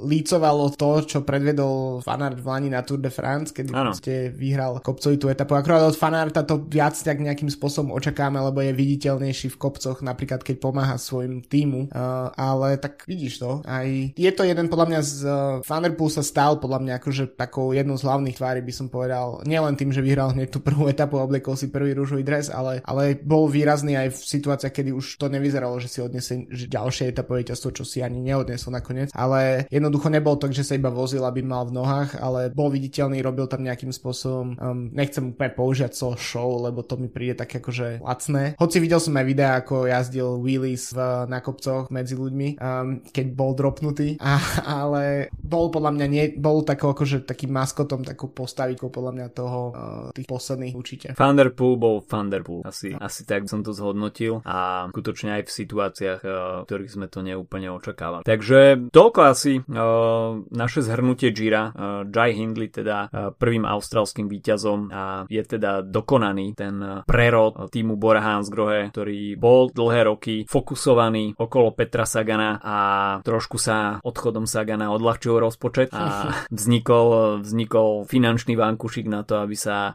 lícovalo to, čo predvedol Fanart v Lani na Tour de France, kedy ste vyhral kopcový tú etapu. Akorát od Fanarta to viac tak nejakým spôsobom očakáme, lebo je viditeľnejší v kopcoch, napríklad keď pomáha svojim týmu. Uh, ale tak vidíš to, aj je to jeden podľa mňa z uh, Thunderpool sa stal podľa mňa akože takou jednou z hlavných tvári by som povedal, nielen tým, že vyhral hneď tú prvú etapu obliekol si prvý rúžový dres, ale, ale bol výrazný aj v situáciách, kedy už to nevyzeralo, že si odniesie ďalšie etapové víťazstvo, čo si ani neodnesol nakoniec. Ale jednoducho nebol to, že sa iba vozil, aby mal v nohách, ale bol viditeľný, robil tam nejakým spôsobom, um, nechcem úplne použiať so show, lebo to mi príde tak akože lacné. Hoci videl som aj videa, ako jazdil wheelies v, na kopcoch medzi ľuďmi, um, keď bol dropnutý, a, ale bol podľa mňa nie, bol takou akože takým maskotom, takou postavikou podľa mňa toho uh, tých posledných určite. Thunderpool bol Thunderpool, asi, asi tak som to zhodnotil a skutočne aj v situáciách, uh, ktorých sme to neúplne očakávali. Takže toľko asi uh, naše zhrnutie Gira. Uh, Jai Hindley teda prvým australským víťazom a je teda dokonaný ten prerod týmu Bora Hansgrohe, ktorý bol dlhé roky fokusovaný okolo Petra Sagana a trošku sa odchodom Sagana odľahčil rozpočet a vznikol, vznikol finančný vankušik na to, aby sa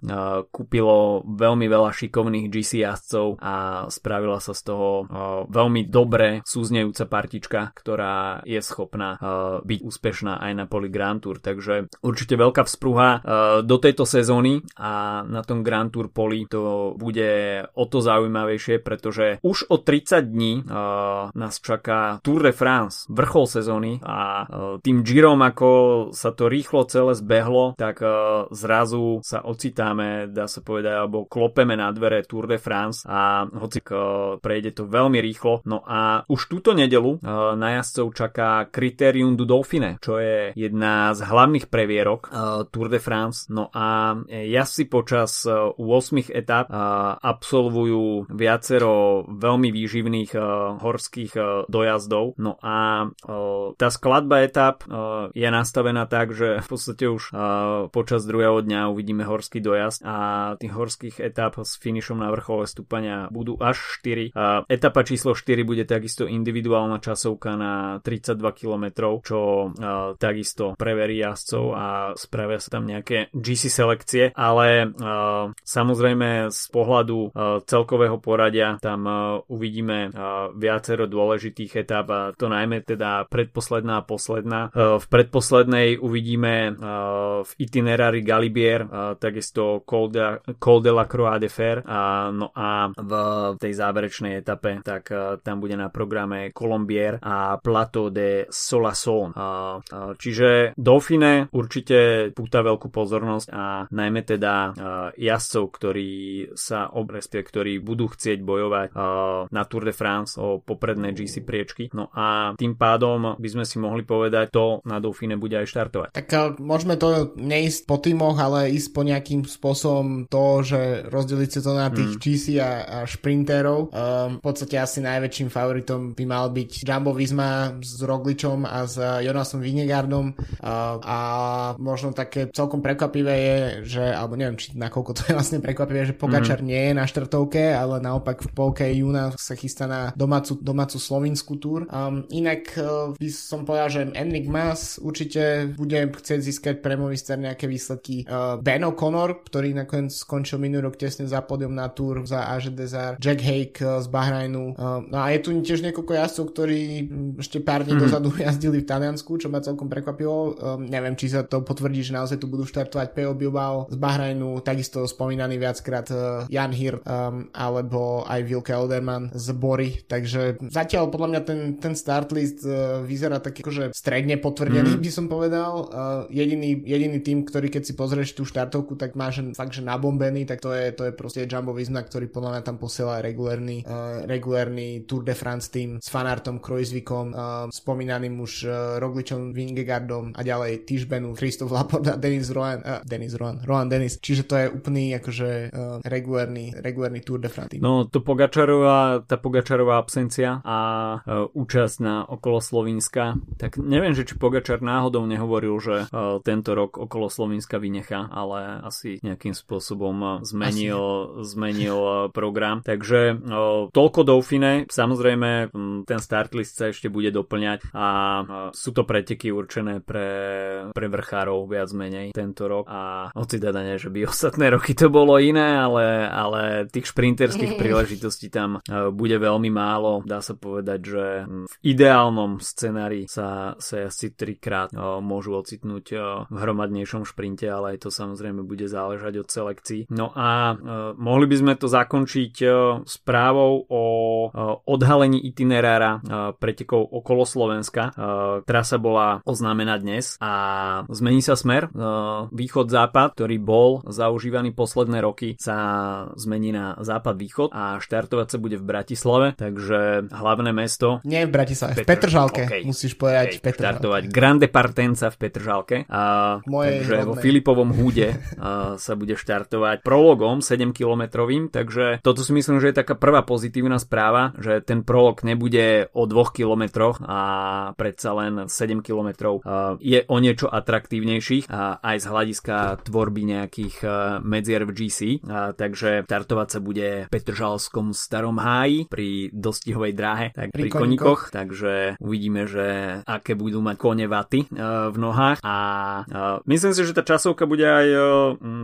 kúpilo veľmi veľa šikovných GC jazdcov a spravila sa z toho veľmi dobre súznejúca partička, ktorá je schopná byť úspešná aj na poli Grand Tour, takže určite veľká vzpruha do tejto sezóny a na tom Grand Tour poli to bude o to zaujímavejšie, pretože už o 30 dní nás čaká Tour de France, vrchol sezóny a tým Girom, ako sa to rýchlo celé zbehlo, tak zrazu sa ocitáme, dá sa povedať, alebo klopeme na dvere Tour de France a hoci prejde to veľmi rýchlo. No a už túto nedelu na jazdcov čaká Criterium du Dauphine, čo je jedna z hlavných previerok Tour de France. No a jazdci počas 8 etap absolvujú viacero veľmi výživných horských dojazdov. No a tá skladba etap je nastavená tak, že v podstate už počas druhého dňa uvidíme horský dojazd a tých horských etap s finišom na vrchole stúpania budú až 4. Etapa číslo 4 bude takisto individuálna časovka na 32 km, čo takisto preverí jazdcov a spravia sa tam nejaké GC selekcie, ale samozrejme z pohľadu celkového poradia tam uvidíme viacero dôležitých etap a to najmä teda predposledná a posledná. V predposlednej uvidíme v itinerári Galibier takisto Col de, Col de la Croix de Fer no a v tej záverečnej etape tak tam bude na programe Colombier a Plateau de Solason. Čiže Dauphine určite púta veľkú pozornosť a najmä teda jazdcov, ktorí sa obrespie, ktorí budú chcieť bojovať na Tour de France o popredné GC priečky. No a tým pádom by sme si mohli povedať, to na Dauphine bude aj štartovať. Tak môžeme to neísť po týmoch, ale ísť po nejakým spôsobom to, že rozdeliť si to na tých mm. GC a, a šprinterov. Um, v podstate asi najväčším favoritom by mal byť Jumbo Visma s Rogličom a s Jonasom Vinegardom uh, a možno také celkom prekvapivé je, že, alebo neviem, či nakoľko to je vlastne prekvapivé, že Pogačar mm. nie je na štartovke, ale naopak v polke júna sa chystá na domácu, domácu slovinskú túr. Um, inak uh, by som povedal, že Enric Mas určite bude chcieť získať pre Movistar nejaké výsledky. Uh, ben O'Connor, ktorý nakoniec skončil minulý rok tesne za pódium na túr za Aže Desar, Jack Hake z Bahrajnu. Uh, no a je tu tiež niekoľko jazdcov, ktorí ešte pár dní mm-hmm. dozadu jazdili v Taliansku, čo ma celkom prekvapilo. Um, neviem, či sa to potvrdí, že naozaj tu budú štartovať Peo Bilbao z Bahrajnu, takisto spomínaný viackrát uh, Jan Hir um, alebo aj Vilke Elderman z Bory, takže zatiaľ podľa mňa ten, ten start list uh, vyzerá tak akože stredne potvrdený, mm. by som povedal. Uh, jediný, jediný tým, ktorý keď si pozrieš tú štartovku, tak máš fakt, že nabombený, tak to je, to je proste Jumbo Visma, ktorý podľa mňa tam posiela regulárny, uh, regulárny Tour de France tým s fanartom Krojzvikom, uh, spomínaným už uh, Rogličom, Vingegardom a ďalej Tišbenu, Christoph Laporta, Denis Rohan, uh, Denis Rohan, Rohan Denis. Čiže to je úplný akože uh, regulárny, regulárny Tour de France. No to Pogačarová, tá Pogačarová absencia a uh, účasť na okolo Slovenska, tak neviem, že či Pogačar náhodou nehovoril, že uh, tento rok okolo Slovenska vynechá, ale asi nejakým spôsobom zmenil, zmenil program. Takže uh, toľko Dauphine, samozrejme ten start list sa ešte bude doplňať a sú to preteky určené pre, pre vrchárov viac menej tento rok a hoci teda nie, že by ostatné roky to bolo iné, ale, ale tých šprinterských príležitostí tam e, bude veľmi málo. Dá sa povedať, že v ideálnom scenári sa, sa asi trikrát e, môžu ocitnúť e, v hromadnejšom šprinte, ale aj to samozrejme bude záležať od selekcií. No a mohli by sme to zakončiť správou o odhalení itinerára pretekov okolo Slovenska. Trasa bola oznámená dnes a zmení sa smer. Východ-západ, ktorý bol zaužívaný posledné roky, sa zmení na západ-východ a štartovať sa bude v Bratislave, takže hlavné mesto... Nie v Bratislave, v Petržalke, okay. musíš povedať okay. v Petržalke. Štartovať Grande Partenca v Petržalke. A, takže rodnej. vo Filipovom húde a, sa bude štartovať prologom 7 kilometrovým, takže toto si myslím, že je taká prvá pozitívna správa, že ten prolog nebude o 2 kilometroch a predsa len 7 kilometrov. Je o niečo atraktívnejších aj z hľadiska tvorby nejakých medzier v GC, takže startovať sa bude v Petržalskom starom háji pri dostihovej dráhe, tak pri, pri konikoch, takže uvidíme, že aké budú mať kone vaty uh, v nohách. A uh, myslím si, že tá časovka bude aj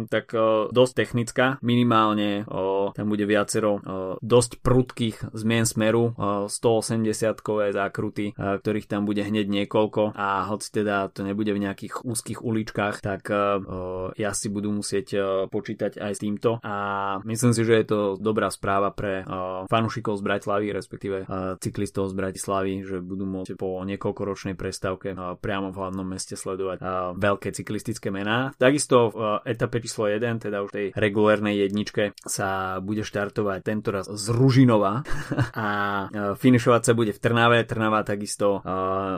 tak dosť technická, minimálne tam bude viacero dosť prudkých zmien smeru, 180-kové zákruty, ktorých tam bude hneď niekoľko. A hoci teda to nebude v nejakých úzkých uličkách, tak ja si budú musieť počítať aj s týmto. A myslím si, že je to dobrá správa pre fanúšikov z Bratislavy, respektíve cyklistov z Bratislavy, že budú môcť po niekoľkoročnej prestávke priamo v hlavnom meste sledovať veľké cyklistické mená. Takisto v etape číslo 1, teda už tej regulérnej jedničke sa bude štartovať tento raz z Ružinova a finišovať sa bude v Trnave. Trnava takisto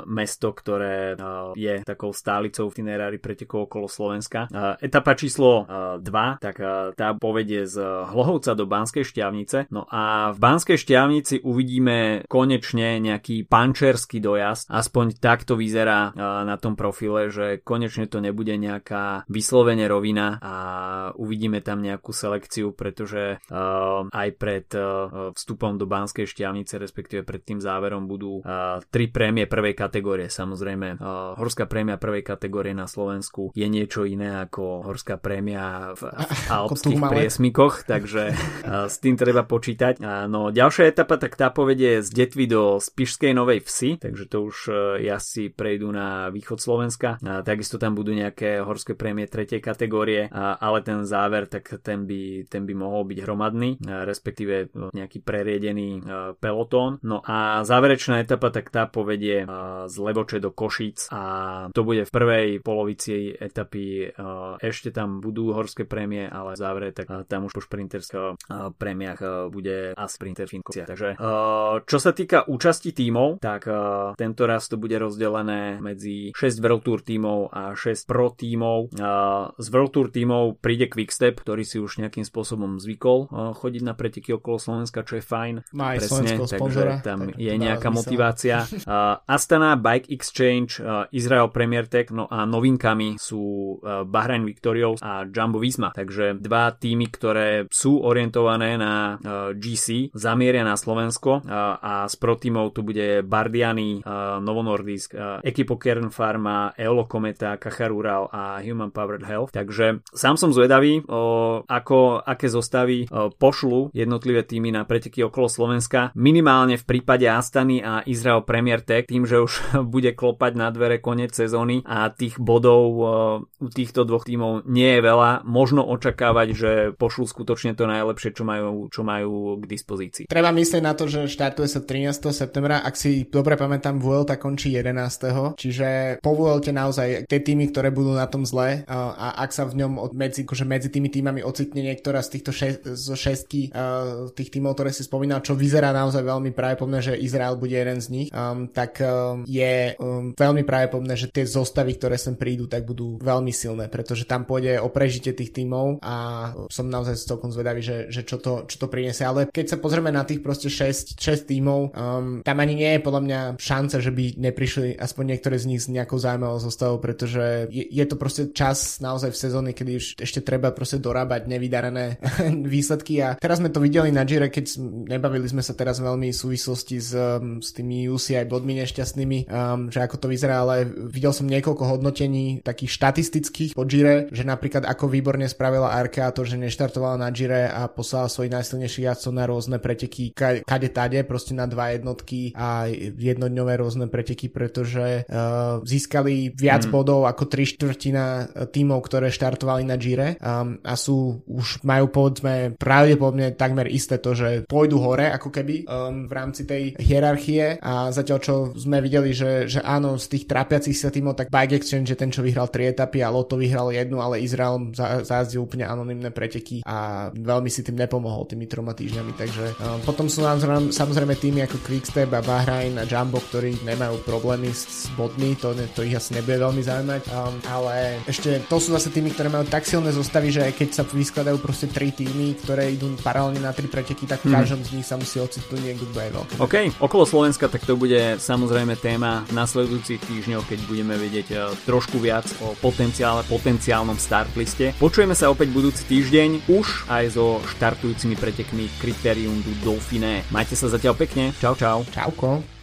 mesto, ktoré je takou stálicou v itinerári pretekov okolo Slovenska. Etapa číslo 2, tak tá povedie z Hlohovca do Banskej šťavnice. No a v Banskej šťavnici uvidíme konečne nejaký pančerský dojazd. Aspoň takto vyzerá na tom profile, že konečne to nebude nejaká vyslovene rovina a uvidíme tam nejakú selekciu, pretože aj pred vstupom do Banskej šťavnice, respektíve pred tým záverom budú tri prémie prvej kategórie. Samozrejme, horská prémia prvej kategórie na Slovensku je niečo iné ako horská prémia v, v alpských priesmikoch, takže s tým treba počítať. No ďalšia etapa, tak tá povedie z Detvy do Spišskej Novej Vsi, takže to už jazdci prejdú na východ Slovenska. Takisto tam budú nejaké horské prémie tretej kategórie, ale ten záver, tak ten by, ten by mohol byť hromadný, respektíve nejaký preriedený pelotón. No a záverečná etapa, tak tá povedie z Levoče do Košíc a to bude v prvej polovici etapy ešte tam budú horské prémie, ale v závere tak tam už po šprinterských prémiách bude a sprinter Finkocia. Takže čo sa týka účasti tímov, tak tento raz to bude rozdelené medzi 6 World Tour tímov a 6 Pro tímov. Z World Tour tímov príde Quickstep, ktorý si už nejakým spôsobom zvykol chodiť na preteky okolo Slovenska, čo je fajn. Má aj Presne, takže sponzora, tam tak je nejaká zmysel. motivácia. Astana, Bike Exchange, Israel Premier Tech, no a novinkami sú Bahrain Victorious a Jumbo Visma. Takže dva týmy, ktoré sú orientované na GC, zamieria na Slovensko a z pro tu bude Bardiani, Novo Nordisk, Equipo Kern Pharma, Eolo Kometa, Kacharural a Human Powered Health. Takže sám som zvedavý, o, ako, aké zostavy o, pošlu jednotlivé týmy na preteky okolo Slovenska. Minimálne v prípade Astany a Israel Premier Tech, tým, že už bude klopať na dvere koniec sezóny a tých bodov o, u týchto dvoch týmov nie je veľa. Možno očakávať, že pošlu skutočne to najlepšie, čo majú, čo majú k dispozícii. Treba myslieť na to, že štartuje sa 13. septembra. Ak si dobre pamätám, Vuelta končí 11. Čiže po Vuelte naozaj tie týmy, ktoré budú na tom zle a ak sa v ňom medzi, akože medzi tými týmami ocitne niektorá z týchto šest, zo šestky uh, tých týmov, ktoré si spomínal, čo vyzerá naozaj veľmi pravdepodobné, že Izrael bude jeden z nich, um, tak um, je um, veľmi pravdepodobné, že tie zostavy, ktoré sem prídu, tak budú veľmi silné, pretože tam pôjde o prežitie tých týmov a som naozaj celkom zvedavý, že, že čo, to, čo to priniesie. Ale keď sa pozrieme na tých proste 6, 6 týmov, um, tam ani nie je podľa mňa šanca, že by neprišli aspoň niektoré z nich s nejakou zaujímavou zostavou, pretože je, je to proste čas naozaj v sezóne, kedy už ešte treba proste dorábať nevydarené výsledky a teraz sme to videli na Gire, keď nebavili sme sa teraz veľmi v súvislosti s, um, s tými UCI bodmi nešťastnými, um, že ako to vyzerá, ale videl som niekoľko hodnotení takých štatistických po Gire, že napríklad ako výborne spravila Arkea to, že neštartovala na Gire a poslala svojich najsilnejších jazdcov na rôzne preteky kade tade, proste na dva jednotky a jednodňové rôzne preteky, pretože uh, získali viac mm. bodov ako tri štvrtina tímov, ktoré štartovali na Gire um, a sú už majú povedzme pravdepodobne takmer isté to, že pôjdu hore ako keby um, v rámci tej hierarchie a zatiaľ čo sme videli, že, že áno z tých trapiacich sa tímov, tak Bike Exchange je ten, čo vyhral tri etapy a Loto vyhral jednu, ale Izrael zajazdil úplne anonimné preteky a veľmi si tým nepomohol tými troma týždňami, takže um, potom sú nám samozrejme týmy ako Quickstep a Bahrain a Jumbo, ktorí nemajú problémy s, s bodmi, to, to ich asi nebude veľmi zaujímať, um, ale ešte to sú zase týmy, ktoré majú tak silné zostavy, že keď sa vyskladajú proste tri týmy, ktoré idú paralelne na tri preteky, tak v hmm. každom z nich sa musí niekto, kto je veľký. OK, okolo Slovenska tak to bude samozrejme téma nasledujúcich týždňoch, keď budeme vedieť uh, trošku viac o potenciále, potenciálnom startliste. Počujeme sa opäť budúci týždeň už aj so štartujúcimi pretekmi Criterium du Dauphiné. Majte sa zatiaľ pekne. Čau, čau. Čauko.